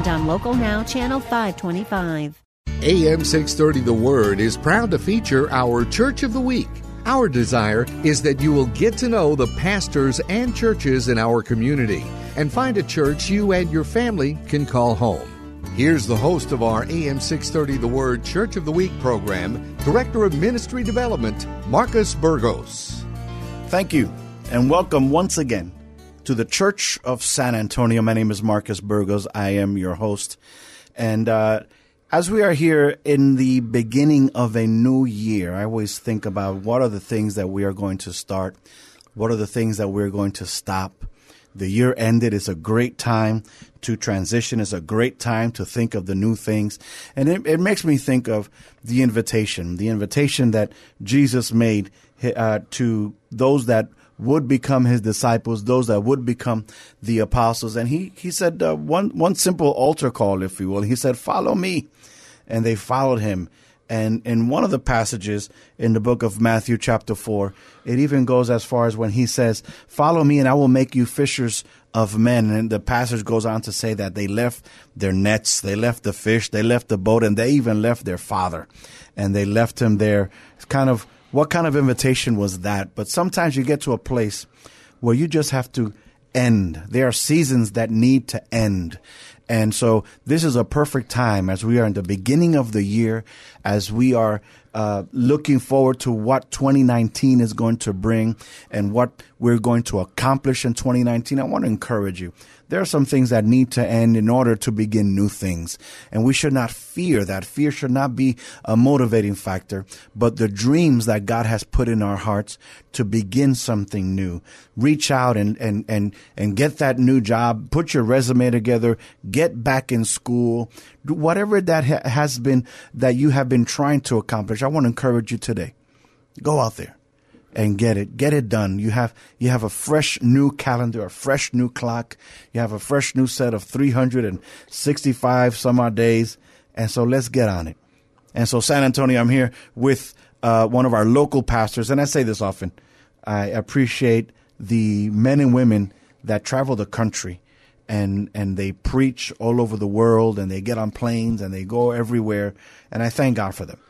and on Local Now, Channel 525. AM 630 The Word is proud to feature our Church of the Week. Our desire is that you will get to know the pastors and churches in our community and find a church you and your family can call home. Here's the host of our AM 630 The Word Church of the Week program, Director of Ministry Development, Marcus Burgos. Thank you, and welcome once again to the Church of San Antonio. My name is Marcus Burgos. I am your host. And uh, as we are here in the beginning of a new year, I always think about what are the things that we are going to start, what are the things that we're going to stop. The year ended. It's a great time to transition. It's a great time to think of the new things. And it, it makes me think of the invitation, the invitation that Jesus made uh, to those that would become his disciples, those that would become the apostles. And he, he said uh, one, one simple altar call, if you will. He said, follow me and they followed him. And in one of the passages in the book of Matthew, chapter 4, it even goes as far as when he says, Follow me, and I will make you fishers of men. And the passage goes on to say that they left their nets, they left the fish, they left the boat, and they even left their father. And they left him there. Kind of what kind of invitation was that? But sometimes you get to a place where you just have to end. There are seasons that need to end. And so this is a perfect time as we are in the beginning of the year, as we are uh, looking forward to what 2019 is going to bring and what we're going to accomplish in 2019. I want to encourage you there are some things that need to end in order to begin new things. And we should not fear that. Fear should not be a motivating factor, but the dreams that God has put in our hearts to begin something new. Reach out and, and, and, and get that new job. Put your resume together. Get back in school. Whatever that ha- has been that you have been trying to accomplish. I want to encourage you today. Go out there and get it. Get it done. You have you have a fresh new calendar a fresh new clock. You have a fresh new set of 365 some odd days. And so let's get on it. And so san antonio i'm here with uh, one of our local pastors. And i say this often. I appreciate the men and women that travel the country and and they preach all over the world and they get on planes and they go everywhere. And i thank god for them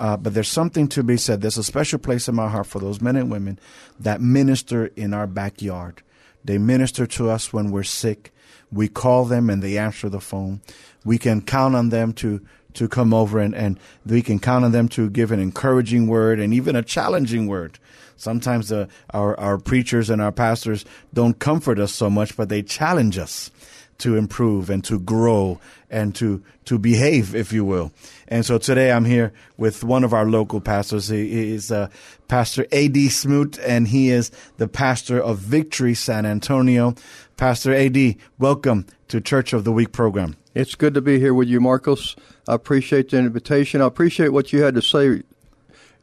uh, but there's something to be said. There's a special place in my heart for those men and women that minister in our backyard. They minister to us when we're sick. We call them and they answer the phone. We can count on them to to come over and, and we can count on them to give an encouraging word and even a challenging word. Sometimes uh, our, our preachers and our pastors don't comfort us so much, but they challenge us to improve and to grow and to, to behave, if you will. And so today I'm here with one of our local pastors. He is uh, Pastor A.D. Smoot, and he is the pastor of Victory San Antonio. Pastor A.D., welcome to Church of the Week program. It's good to be here with you, Marcos. I appreciate the invitation. I appreciate what you had to say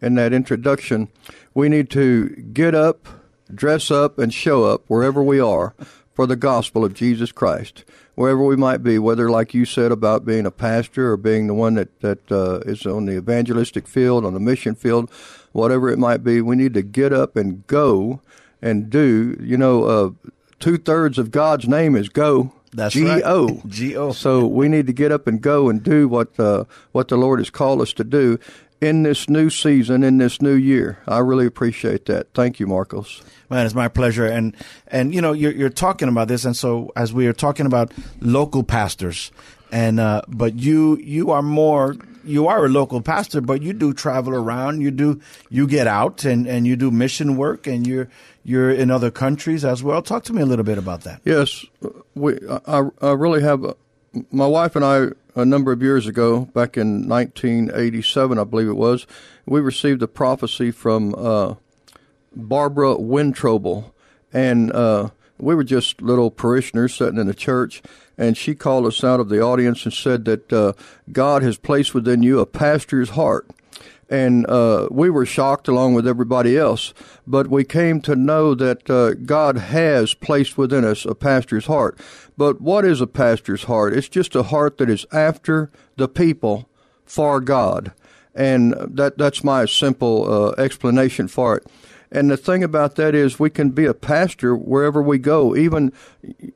in that introduction. We need to get up, dress up, and show up wherever we are for the gospel of Jesus Christ, wherever we might be, whether, like you said, about being a pastor or being the one that, that uh, is on the evangelistic field, on the mission field, whatever it might be, we need to get up and go and do. You know, uh, two thirds of God's name is go. That's G-O. right. G-O. So we need to get up and go and do what uh, what the Lord has called us to do in this new season, in this new year. I really appreciate that. Thank you, Marcos. Man, it's my pleasure. And and you know, you're you're talking about this, and so as we are talking about local pastors, and uh, but you you are more you are a local pastor, but you do travel around. You do you get out and, and you do mission work, and you're you're in other countries as well. Talk to me a little bit about that. Yes, we I, I really have. A, my wife and I a number of years ago, back in 1987, I believe it was, we received a prophecy from uh, Barbara Wentroble, and uh, we were just little parishioners sitting in the church, and she called us out of the audience and said that uh, God has placed within you a pastor's heart. And uh, we were shocked along with everybody else, but we came to know that uh, God has placed within us a pastor's heart. But what is a pastor's heart? It's just a heart that is after the people for God. And that, that's my simple uh, explanation for it. And the thing about that is, we can be a pastor wherever we go. Even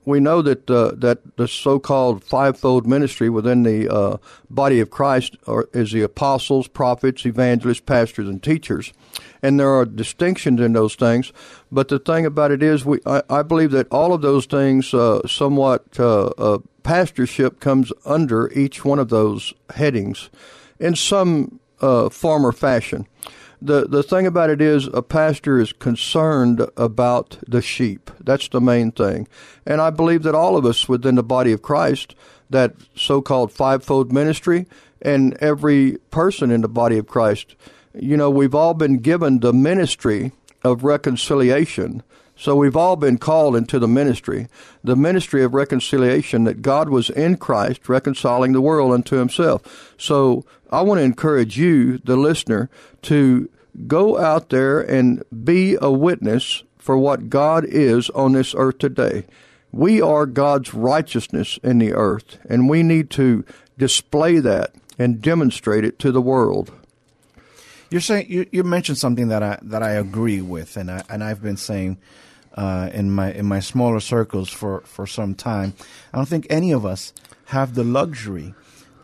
we know that uh, that the so-called fivefold ministry within the uh, body of Christ are, is the apostles, prophets, evangelists, pastors, and teachers. And there are distinctions in those things. But the thing about it is, we I, I believe that all of those things, uh, somewhat uh, uh, pastorship comes under each one of those headings in some uh, form or fashion the the thing about it is a pastor is concerned about the sheep. That's the main thing. And I believe that all of us within the body of Christ, that so-called fivefold ministry and every person in the body of Christ, you know, we've all been given the ministry of reconciliation. So we've all been called into the ministry, the ministry of reconciliation that God was in Christ reconciling the world unto himself. So I want to encourage you, the listener, to go out there and be a witness for what God is on this earth today. We are God's righteousness in the earth, and we need to display that and demonstrate it to the world. You're saying you, you mentioned something that I that I agree with, and I and I've been saying uh, in my in my smaller circles for, for some time. I don't think any of us have the luxury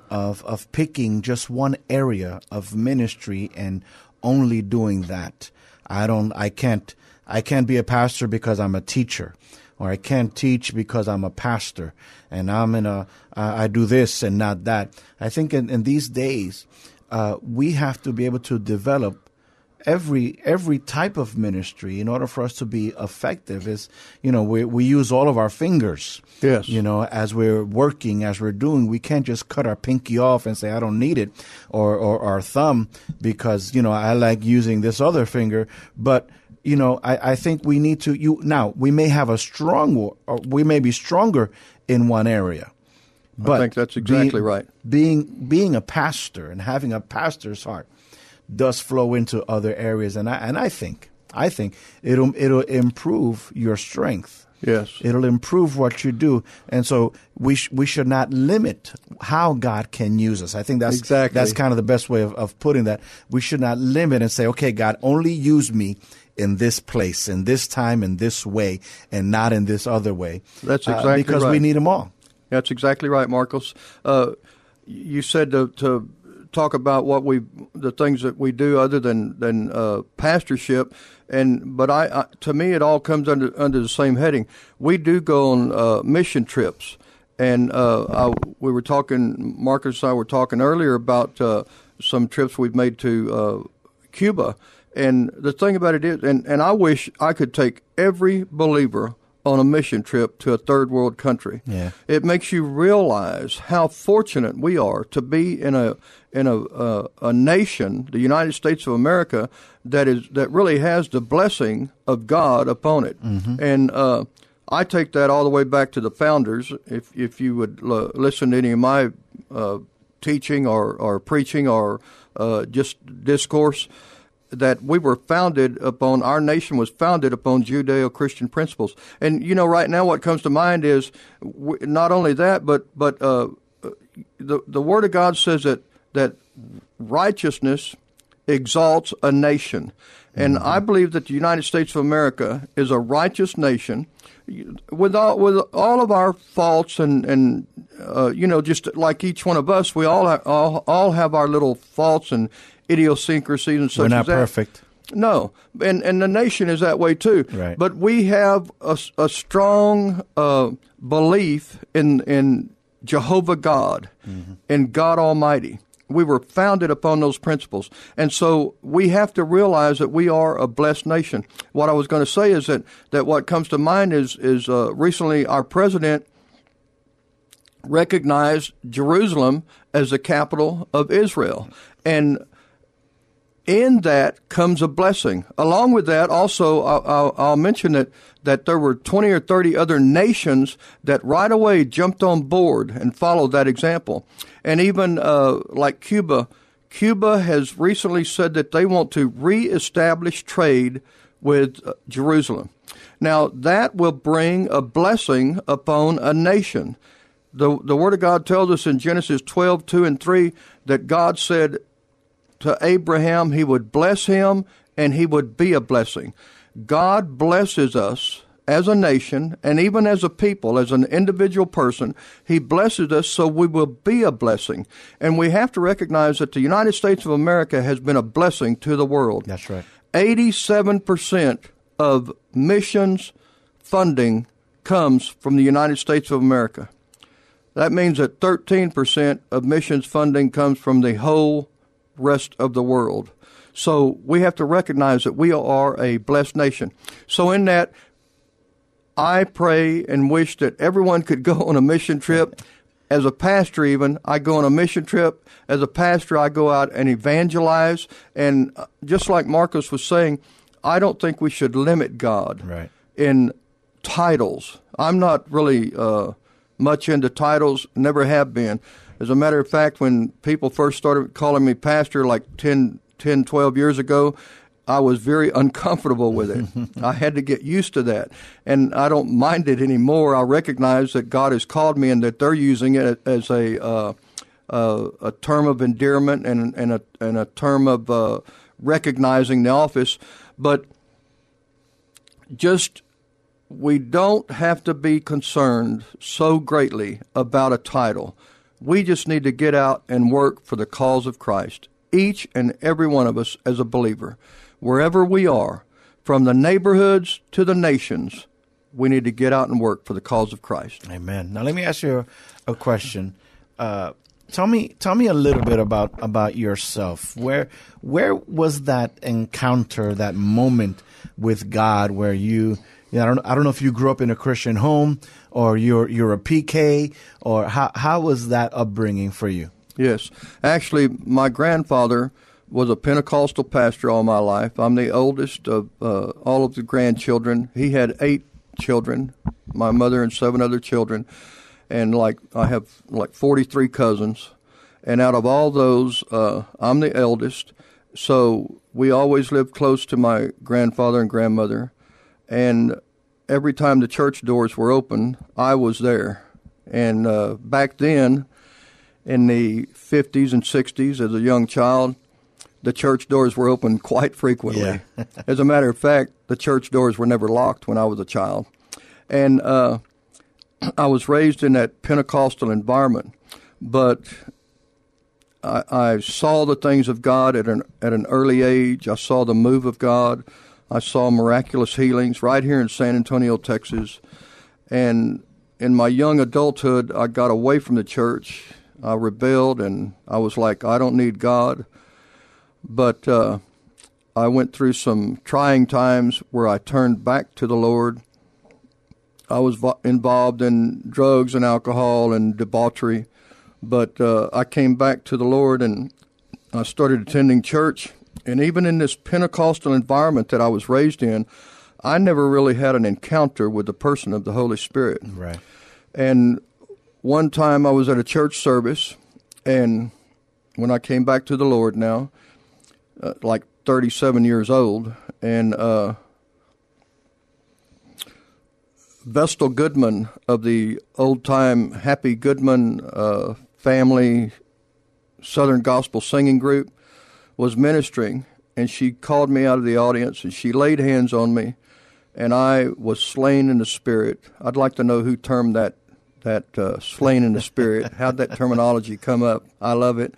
of of picking just one area of ministry and only doing that. I don't I can't I can't be a pastor because I'm a teacher or I can't teach because I'm a pastor and I'm in a I do this and not that. I think in, in these days uh, we have to be able to develop every every type of ministry in order for us to be effective is you know we we use all of our fingers. Yes. You know as we're working as we're doing we can't just cut our pinky off and say i don't need it or or our thumb because you know i like using this other finger. But you know i i think we need to you now we may have a strong or we may be stronger in one area. But I think that's exactly being, right. Being being a pastor and having a pastor's heart does flow into other areas, and I and I think I think it'll it'll improve your strength. Yes, it'll improve what you do, and so we sh- we should not limit how God can use us. I think that's exactly that's kind of the best way of, of putting that. We should not limit and say, okay, God, only use me in this place, in this time, in this way, and not in this other way. That's uh, exactly uh, because right. we need them all. That's exactly right, Marcos. Uh, you said to, to talk about what we the things that we do other than than uh, pastorship. And but I, I, to me it all comes under under the same heading. We do go on uh, mission trips. And uh, I, we were talking Marcus and I were talking earlier about uh, some trips we've made to uh, Cuba. And the thing about it is and, and I wish I could take every believer on a mission trip to a third world country. Yeah. It makes you realize how fortunate we are to be in a in a uh, a nation, the United States of America, that is that really has the blessing of God upon it. Mm-hmm. And uh, I take that all the way back to the founders. If if you would l- listen to any of my uh, teaching or, or preaching or uh, just discourse, that we were founded upon our nation was founded upon Judeo-Christian principles. And you know, right now, what comes to mind is not only that, but but uh, the the Word of God says that that righteousness exalts a nation, and mm-hmm. I believe that the United States of America is a righteous nation. With all with all of our faults and and uh, you know, just like each one of us, we all have, all all have our little faults and idiosyncrasies and such. We're not perfect. No, and and the nation is that way too. Right. But we have a, a strong uh, belief in in Jehovah God, mm-hmm. in God Almighty. We were founded upon those principles, and so we have to realize that we are a blessed nation. What I was going to say is that that what comes to mind is is uh, recently our president recognized Jerusalem as the capital of Israel, and in that comes a blessing. Along with that, also, I'll, I'll, mention that, that there were 20 or 30 other nations that right away jumped on board and followed that example. And even uh, like Cuba, Cuba has recently said that they want to reestablish trade with uh, Jerusalem. Now, that will bring a blessing upon a nation. The, the Word of God tells us in Genesis 12, 2 and 3 that God said, to Abraham, he would bless him and he would be a blessing. God blesses us as a nation and even as a people, as an individual person. He blesses us so we will be a blessing. And we have to recognize that the United States of America has been a blessing to the world. That's right. 87% of missions funding comes from the United States of America. That means that 13% of missions funding comes from the whole rest of the world. So we have to recognize that we are a blessed nation. So in that, I pray and wish that everyone could go on a mission trip. As a pastor, even, I go on a mission trip. As a pastor, I go out and evangelize. And uh, just like Marcus was saying, I don't think we should limit God right. in titles. I'm not really uh, much into titles, never have been. As a matter of fact, when people first started calling me pastor like 10, 10 12 years ago, I was very uncomfortable with it. I had to get used to that. And I don't mind it anymore. I recognize that God has called me and that they're using it as a, uh, uh, a term of endearment and, and, a, and a term of uh, recognizing the office. But just we don't have to be concerned so greatly about a title. We just need to get out and work for the cause of Christ, each and every one of us as a believer. Wherever we are, from the neighborhoods to the nations, we need to get out and work for the cause of Christ. Amen. Now, let me ask you a, a question. Uh, tell me, tell me a little bit about about yourself. Where where was that encounter, that moment with God, where you you know, I don't I don't know if you grew up in a Christian home or you're you're a PK or how how was that upbringing for you? Yes, actually, my grandfather was a Pentecostal pastor all my life. I'm the oldest of uh, all of the grandchildren. He had eight children, my mother and seven other children, and like I have like 43 cousins, and out of all those, uh, I'm the eldest. So we always lived close to my grandfather and grandmother, and every time the church doors were open, I was there. And uh, back then, in the 50s and 60s, as a young child, the church doors were open quite frequently. Yeah. as a matter of fact, the church doors were never locked when I was a child. And uh, I was raised in that Pentecostal environment, but I, I saw the things of God at an at an early age. I saw the move of God. I saw miraculous healings right here in San Antonio, Texas. And in my young adulthood, I got away from the church. I rebelled and I was like, I don't need God. But uh, I went through some trying times where I turned back to the Lord. I was vo- involved in drugs and alcohol and debauchery, but uh, I came back to the Lord and I started attending church and even in this Pentecostal environment that I was raised in, I never really had an encounter with the person of the Holy Spirit. Right. And one time I was at a church service, and when I came back to the Lord now, uh, like 37 years old, and uh, Vestal Goodman of the old time Happy Goodman uh, family Southern Gospel Singing Group was ministering, and she called me out of the audience and she laid hands on me, and I was slain in the spirit. I'd like to know who termed that that uh, slain in the spirit. How'd that terminology come up? I love it.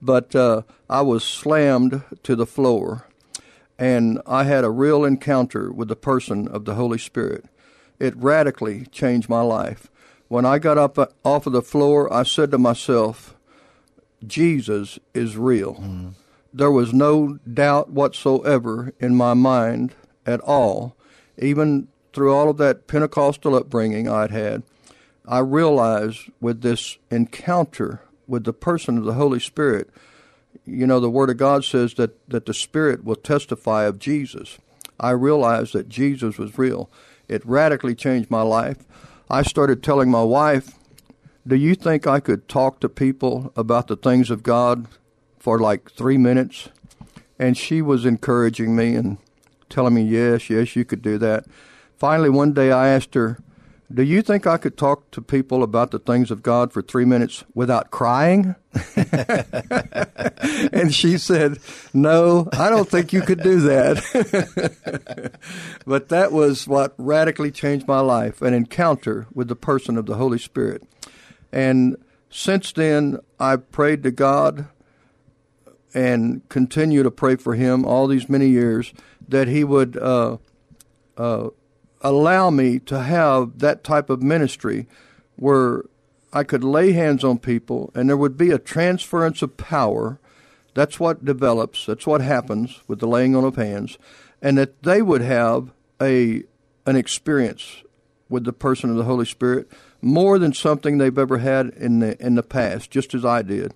But uh, I was slammed to the floor, and I had a real encounter with the person of the Holy Spirit. It radically changed my life. When I got up uh, off of the floor, I said to myself, Jesus is real. Mm there was no doubt whatsoever in my mind at all, even through all of that Pentecostal upbringing I'd had. I realized with this encounter with the person of the Holy Spirit you know, the Word of God says that, that the Spirit will testify of Jesus. I realized that Jesus was real. It radically changed my life. I started telling my wife, Do you think I could talk to people about the things of God for like three minutes? And she was encouraging me and telling me, Yes, yes, you could do that. Finally, one day I asked her, do you think I could talk to people about the things of God for three minutes without crying? and she said, No, I don't think you could do that. but that was what radically changed my life an encounter with the person of the Holy Spirit. And since then, I've prayed to God and continue to pray for Him all these many years that He would. Uh, uh, allow me to have that type of ministry where I could lay hands on people and there would be a transference of power. That's what develops, that's what happens with the laying on of hands, and that they would have a an experience with the person of the Holy Spirit more than something they've ever had in the in the past, just as I did.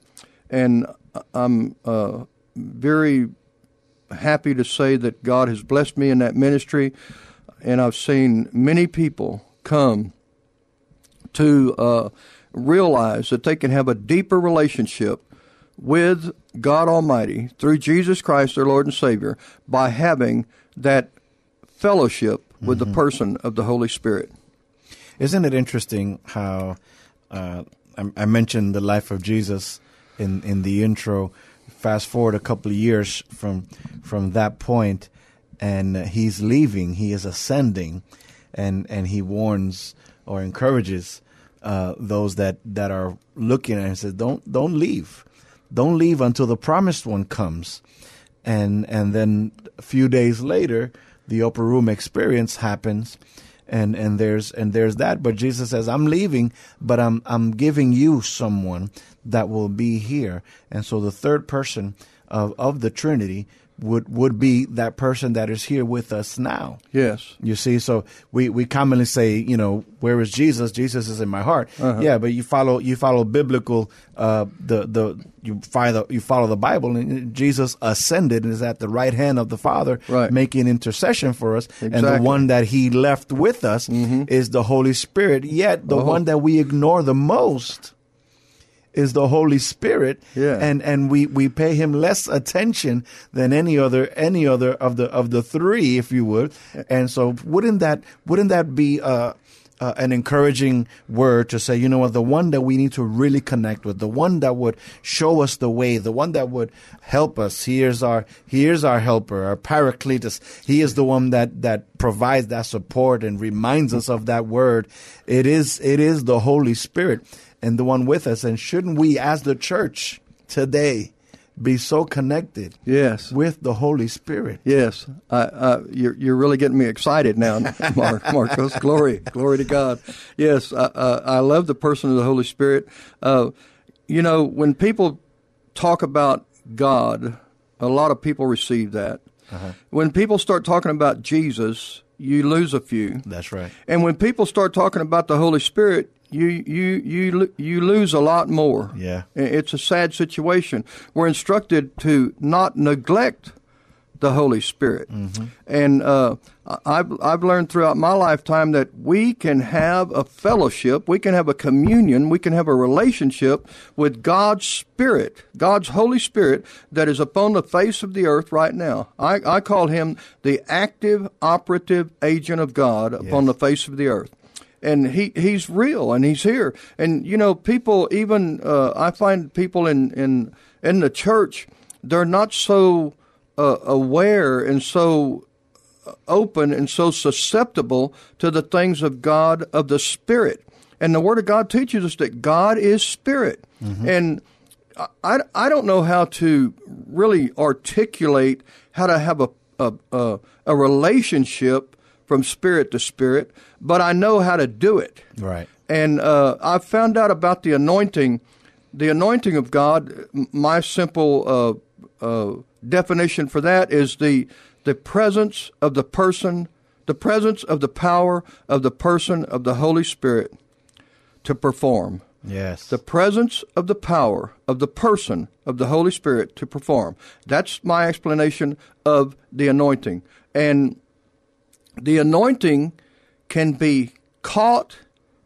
And I'm uh, very happy to say that God has blessed me in that ministry and I've seen many people come to uh, realize that they can have a deeper relationship with God Almighty through Jesus Christ, their Lord and Savior, by having that fellowship with mm-hmm. the person of the Holy Spirit. Isn't it interesting how uh, I, mentioned the life of Jesus in, in the intro? Fast forward a couple of years from from that point, and he's leaving. He is ascending, and and he warns or encourages uh, those that that are looking him. Says, "Don't don't leave, don't leave until the promised one comes." And and then a few days later, the upper room experience happens, and and there's and there's that. But Jesus says, "I'm leaving, but I'm I'm giving you someone that will be here." And so the third person of of the Trinity would would be that person that is here with us now. Yes. You see, so we, we commonly say, you know, where is Jesus? Jesus is in my heart. Uh-huh. Yeah, but you follow you follow biblical uh, the the you follow you follow the Bible and Jesus ascended and is at the right hand of the Father right. making intercession for us. Exactly. And the one that he left with us mm-hmm. is the Holy Spirit. Yet the oh. one that we ignore the most is the Holy Spirit, yeah. and and we we pay him less attention than any other any other of the of the three, if you would. And so, wouldn't that wouldn't that be uh, uh, an encouraging word to say, you know what, the one that we need to really connect with, the one that would show us the way, the one that would help us. Here's our here's our helper, our paracletus. He is the one that that provides that support and reminds us of that word. It is it is the Holy Spirit and the one with us. And shouldn't we, as the church today, be so connected yes. with the holy spirit? Yes. Uh, uh, you're, you're really getting me excited now Mar- marcos. Glory glory to god. Yes uh, uh, i love the person of the holy spirit. Uh, you know when people talk about god a lot of people receive that. Uh-huh. when people start talking about jesus you lose a few that's right and when people start talking about the holy spirit you you you you lose a lot more. Yeah, it's a sad situation. We're instructed to not neglect the Holy Spirit, mm-hmm. and uh, I've I've learned throughout my lifetime that we can have a fellowship, we can have a communion, we can have a relationship with God's Spirit, God's Holy Spirit that is upon the face of the earth right now. I, I call him the active operative agent of God upon yes. the face of the earth and he he's real and he's here. And you know, people even uh, I find people in in in the church they're not so uh, aware and so open and so susceptible to the things of God of the Spirit. And the Word of God teaches us that God is Spirit. Mm-hmm. And I, I don't know how to really articulate how to have a, a, a, a relationship from spirit to spirit, but I know how to do it. Right. And uh, I found out about the anointing. The anointing of God. My simple uh, uh, definition for that is the the presence of the person, the presence of the power of the person of the Holy Spirit to perform. Yes. The presence of the power of the person of the Holy Spirit to perform. That's my explanation of the anointing. And the anointing can be caught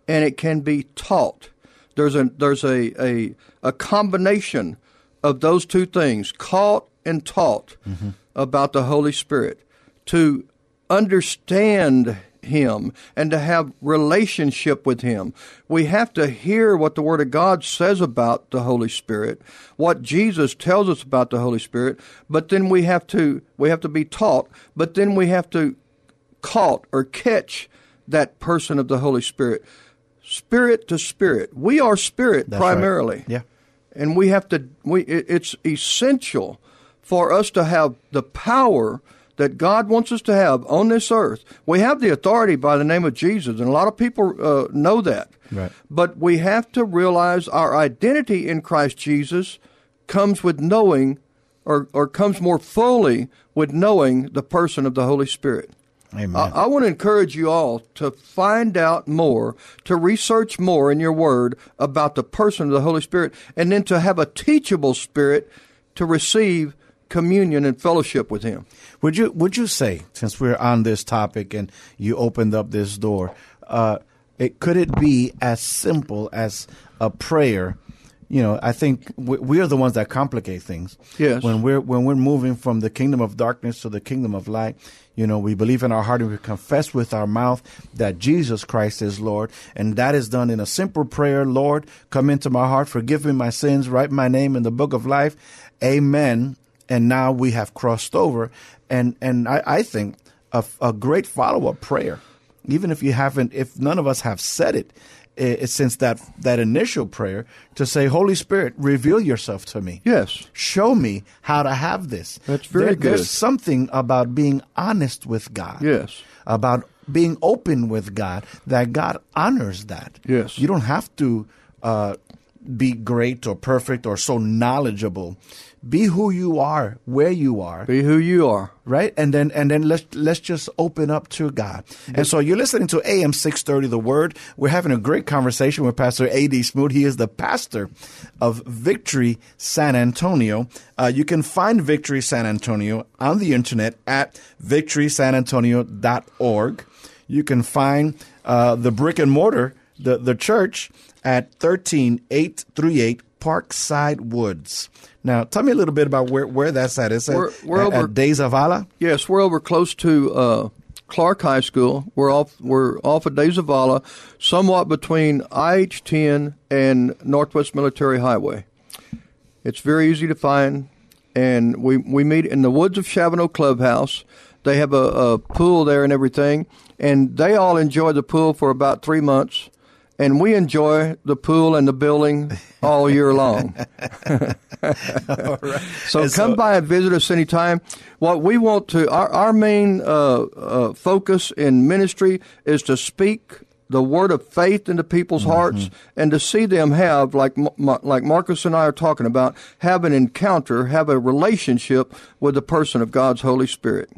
and it can be taught. There's a there's a, a, a combination of those two things, caught and taught mm-hmm. about the Holy Spirit. To understand him and to have relationship with him. We have to hear what the word of God says about the Holy Spirit, what Jesus tells us about the Holy Spirit, but then we have to we have to be taught, but then we have to caught or catch that person of the Holy Spirit. Spirit to spirit. We are spirit That's primarily. Right. Yeah. And we have to we it, it's essential for us to have the power that God wants us to have on this earth. We have the authority by the name of Jesus, and a lot of people uh, know that. Right. But we have to realize our identity in Christ Jesus comes with knowing, or, or comes more fully with knowing the person of the Holy Spirit. Amen. I, I, want to encourage you all to find out more, to research more in your word about the person of the Holy Spirit, and then to have a teachable spirit to receive communion and fellowship with Him. Would you Would you say, since we're on this topic and you opened up this door, uh, it could it be as simple as a prayer? You know, I think we are the ones that complicate things. Yes. When we're when we're moving from the kingdom of darkness to the kingdom of light, you know, we believe in our heart and we confess with our mouth that Jesus Christ is Lord, and that is done in a simple prayer. Lord, come into my heart, forgive me my sins, write my name in the book of life. Amen and now we have crossed over. And and I, I think a, a great follow up prayer, even if you haven't, if none of us have said it, it, since that that initial prayer to say, Holy Spirit, reveal yourself to me. Yes, show me how to have this. That's very there, good. There's something about being honest with God. Yes, about being open with God that God honors that. Yes, you don't have to. Uh, be great or perfect or so knowledgeable be who you are, where you are. Be who you are. Right? And then and then let's let's just open up to God. And so you're listening to AM six thirty the word. We're having a great conversation with Pastor A D Smoot. He is the pastor of Victory San Antonio. Uh, you can find Victory San Antonio on the internet at victorysanantonio.org. You can find uh, the brick and mortar, the, the church at 13838 Parkside Woods. Now, tell me a little bit about where, where that's at. Is we're, we're at, over, at De Zavala? Yes, we're over close to uh, Clark High School. We're off we're off of De Zavala, somewhat between IH10 and Northwest Military Highway. It's very easy to find, and we we meet in the woods of Shavano Clubhouse. They have a, a pool there and everything, and they all enjoy the pool for about three months and we enjoy the pool and the building all year long. So and come so, by and visit us anytime. What we want to, our, our main uh, uh, focus in ministry is to speak the word of faith into people's mm-hmm. hearts and to see them have, like, like Marcus and I are talking about, have an encounter, have a relationship with the person of God's Holy Spirit.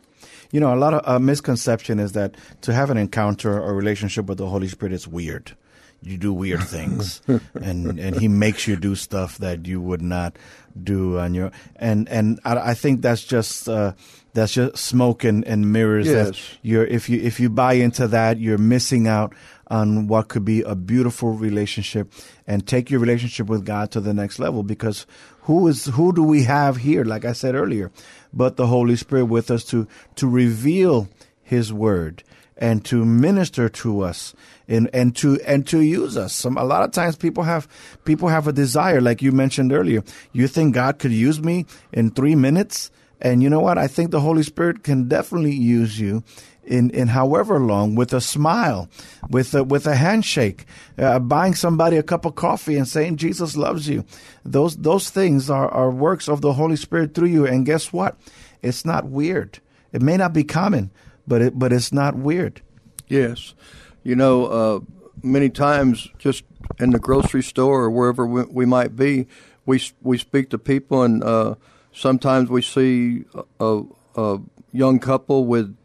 You know, a lot of uh, misconception is that to have an encounter or relationship with the Holy Spirit is weird you do weird things and and he makes you do stuff that you would not do on your and and I, I think that's just uh, that's just smoke and, and mirrors. Yes. You're if you if you buy into that, you're missing out on what could be a beautiful relationship and take your relationship with God to the next level because who is who do we have here like I said earlier but the Holy Spirit with us to to reveal his word and to minister to us and, and to and to use us. Some a lot of times people have people have a desire, like you mentioned earlier. You think God could use me in three minutes? And you know what? I think the Holy Spirit can definitely use you in, in however long with a smile, with a, with a handshake, uh, buying somebody a cup of coffee and saying Jesus loves you. Those, those things are, are works of the Holy Spirit through you. And guess what? It's not weird. It may not be common, but it, but it's not weird. Yes. You know, uh, many times just in the grocery store or wherever we, we might be, we we speak to people, and uh, sometimes we see a, a, young couple with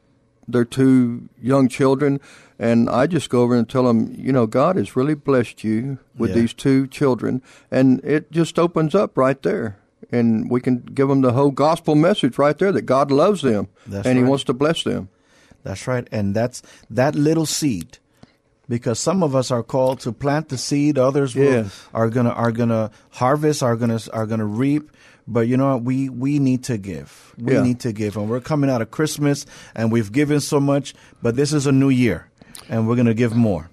their two young children, and I just go over and tell them, you know, God has really blessed you with Yeah. these two children, and it just opens up right there. And we can give them the whole gospel message right there that God loves them That's and He wants to bless them. That's right. And that's that little seed. Because some of us are called to plant the seed, others will, Yes. are gonna are gonna harvest, are gonna are gonna reap. But you know what? We we need to give. We Yeah. need to give, and we're coming out of Christmas, and we've given so much. But this is a new year, and we're gonna give more.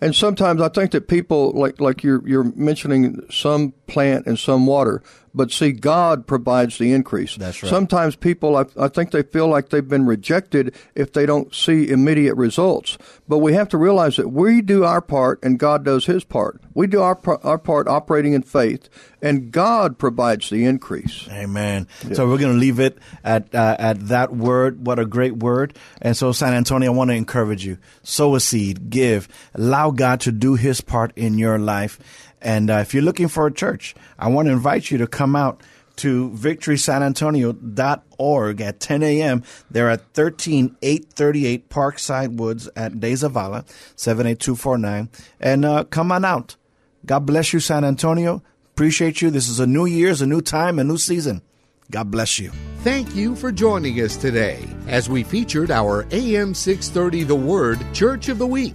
And sometimes I think that people like like you're you're mentioning some plant and some water, but see God provides the increase. That's right. Sometimes people I, I think they feel like they've been rejected if they don't see immediate results. But we have to realize that we do our part and God does his part. We do our our part operating in faith and God provides the increase. Amen. So we're going to leave it at uh, at that word. What a great word! And so, San Antonio, I want to encourage you: sow a seed, give, allow God to do His part in your life. And uh, if you're looking for a church, I want to invite you to come out to victorysanantonio.org at 10 a.m. They're at 13838 Parkside Woods at De Zavala, 78249. And uh, come on out. God bless you, San Antonio. Appreciate you. This is a new year, it's a new time, a new season. God bless you. Thank you for joining us today as we featured our AM 630 The Word Church of the Week.